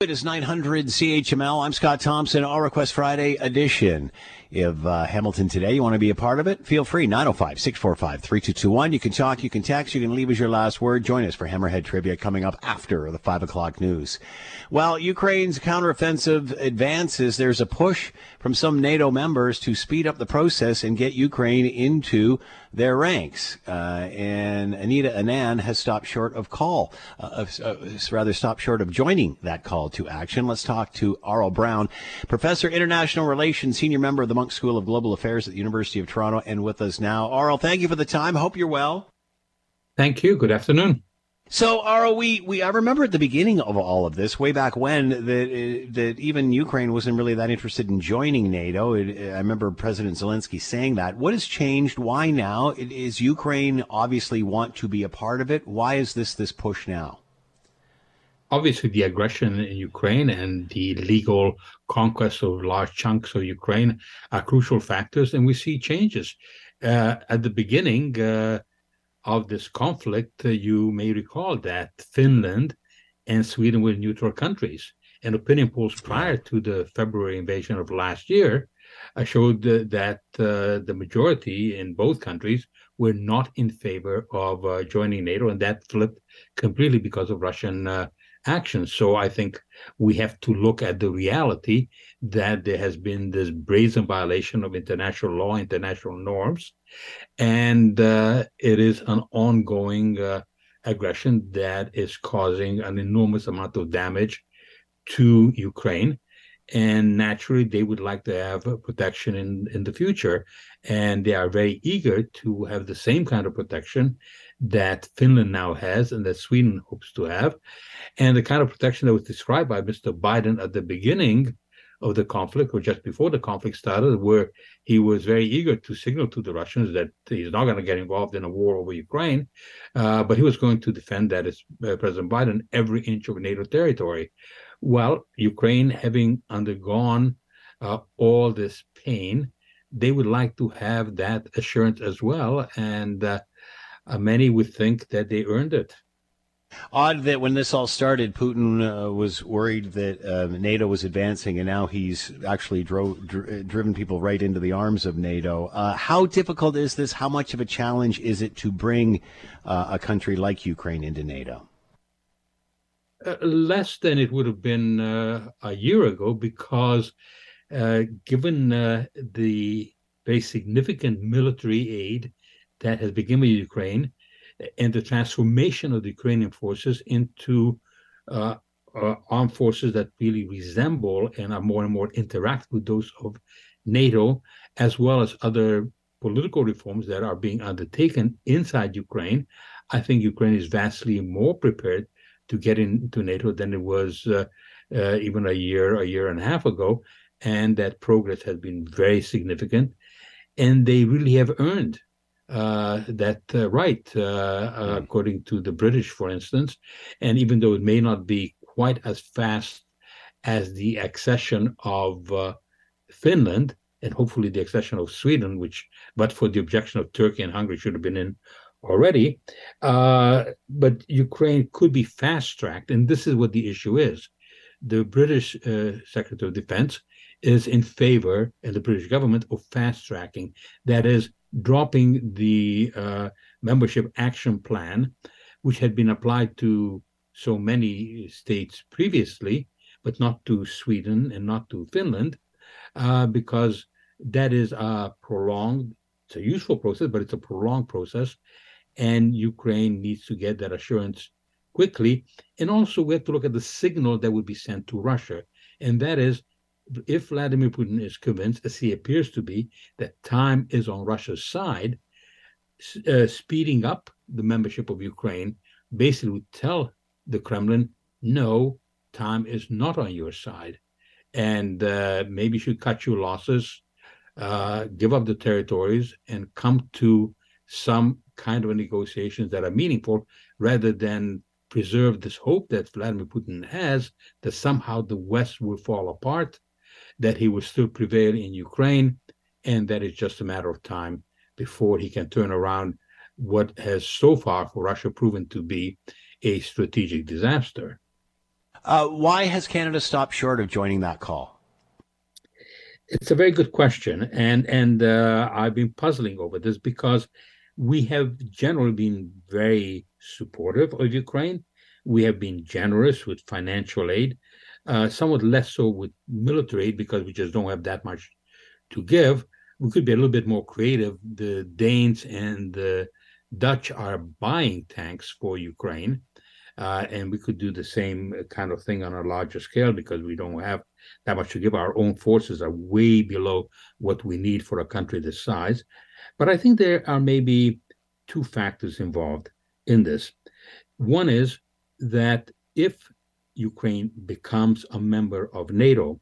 It is 900 CHML. I'm Scott Thompson, All Request Friday edition. If uh, Hamilton today, you want to be a part of it, feel free. 905 645 3221. You can talk, you can text, you can leave us your last word. Join us for Hammerhead Trivia coming up after the 5 o'clock news. Well, Ukraine's counteroffensive advances. There's a push from some NATO members to speed up the process and get Ukraine into their ranks. Uh, and Anita Anand has stopped short of call, uh, uh, rather stopped short of joining that call to action. Let's talk to Aurel Braun, Professor International Relations, Senior Member of the Munk School of Global Affairs at the University of Toronto, and with us now. Aurel, thank you for the time. Hope you're well. Thank you. Good afternoon. So, Aurel, we, we I remember at the beginning of all of this, way back when, that uh, that even Ukraine wasn't really that interested in joining NATO. It, I remember President Zelensky saying that. What has changed? Why now? Is Ukraine obviously want to be a part of it? Why is this this push now? Obviously, the aggression in Ukraine and the legal conquest of large chunks of Ukraine are crucial factors, and we see changes. Uh, at the beginning, uh, of this conflict, uh, you may recall that Finland and Sweden were neutral countries. And opinion polls prior to the February invasion of last year uh, showed uh, that uh, the majority in both countries were not in favor of joining NATO, and that flipped completely because of Russian actions. So I think we have to look at the reality that there has been this brazen violation of international law, international norms, and uh, it is an ongoing uh, aggression that is causing an enormous amount of damage to Ukraine. And naturally, they would like to have protection in, in the future. And they are very eager to have the same kind of protection that Finland now has and that Sweden hopes to have. And the kind of protection that was described by Mr. Biden at the beginning of the conflict, or just before the conflict started, where he was very eager to signal to the Russians that he's not going to get involved in a war over Ukraine, uh, but he was going to defend that as uh, President Biden every inch of NATO territory. Well, Ukraine having undergone uh, all this pain, they would like to have that assurance as well, and uh, uh, many would think that they earned it. Odd that when this all started, Putin uh, was worried that uh, NATO was advancing, and now he's actually dro- dr- driven people right into the arms of NATO. Uh, how difficult is this? How much of a challenge is it to bring uh, a country like Ukraine into NATO? Uh, less than it would have been uh, a year ago, because given the very significant military aid that has begun with Ukraine and the transformation of the Ukrainian forces into uh, uh, armed forces that really resemble and are more and more interact with those of NATO, as well as other political reforms that are being undertaken inside Ukraine, I think Ukraine is vastly more prepared to get into NATO than it was uh, uh, even a year, a year and a half ago. And that progress has been very significant. And they really have earned uh, that uh, right, uh, mm. according to the British, for instance. And even though it may not be quite as fast as the accession of uh, Finland, and hopefully the accession of Sweden, which, but for the objection of Turkey and Hungary, should have been in already. Uh, but Ukraine could be fast tracked, and this is what the issue is. The British uh, Secretary of Defense is in favor, and the British government, of fast tracking. That is, dropping the uh, membership action plan, which had been applied to so many states previously, but not to Sweden and not to Finland, uh, because that is a prolonged, it's a useful process, but it's a prolonged process. And Ukraine needs to get that assurance quickly. And also, we have to look at the signal that would be sent to Russia. And that is if Vladimir Putin is convinced, as he appears to be, that time is on Russia's side, uh, speeding up the membership of Ukraine basically would tell the Kremlin, no, time is not on your side. And uh, maybe you should cut your losses, uh, give up the territories, and come to some kind of negotiations that are meaningful rather than preserve this hope that Vladimir Putin has that somehow the West will fall apart that he will still prevail in Ukraine, and that it's just a matter of time before he can turn around what has so far for Russia proven to be a strategic disaster. Uh, why has Canada stopped short of joining that call? It's a very good question, and and uh, I've been puzzling over this because we have generally been very supportive of Ukraine. We have been generous with financial aid, uh, somewhat less so with military aid because we just don't have that much to give. We could be a little bit more creative. The Danes and the Dutch are buying tanks for Ukraine. Uh, and we could do the same kind of thing on a larger scale because we don't have that much to give. Our own forces are way below what we need for a country this size. But I think there are maybe two factors involved in this. One is that if Ukraine becomes a member of NATO,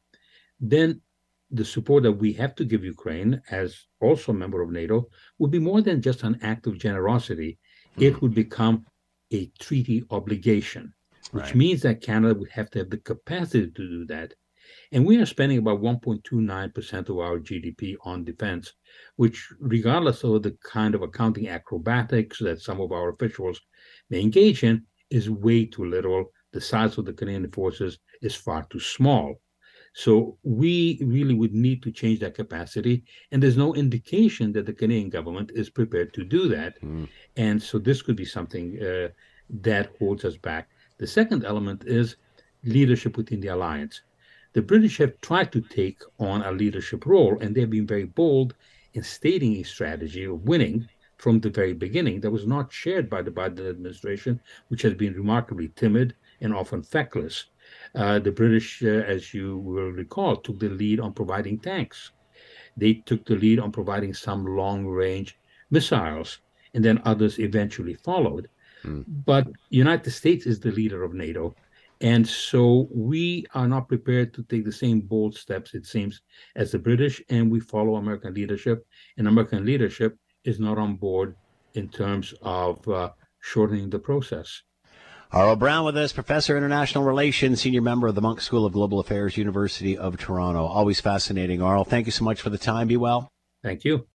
then the support that we have to give Ukraine as also a member of NATO would be more than just an act of generosity. It would become a treaty obligation, which right. means that Canada would have to have the capacity to do that. And we are spending about 1.29% of our GDP on defense, which, regardless of the kind of accounting acrobatics that some of our officials may engage in, is way too little. The size of the Canadian forces is far too small. So we really would need to change that capacity. And there's no indication that the Canadian government is prepared to do that. Mm. And so this could be something uh, that holds us back. The second element is leadership within the alliance. The British have tried to take on a leadership role, and they've been very bold in stating a strategy of winning from the very beginning that was not shared by the Biden administration, which has been remarkably timid and often feckless. Uh, the British, uh, as you will recall, took the lead on providing tanks. They took the lead on providing some long range missiles, and then others eventually followed. Mm. But United States is the leader of NATO. And so we are not prepared to take the same bold steps, it seems, as the British, and we follow American leadership. And American leadership is not on board in terms of uh, shortening the process. Aurel Braun with us, Professor International Relations, Senior Member of the Munk School of Global Affairs, University of Toronto. Always fascinating, Aurel. Thank you so much for the time. Be well. Thank you.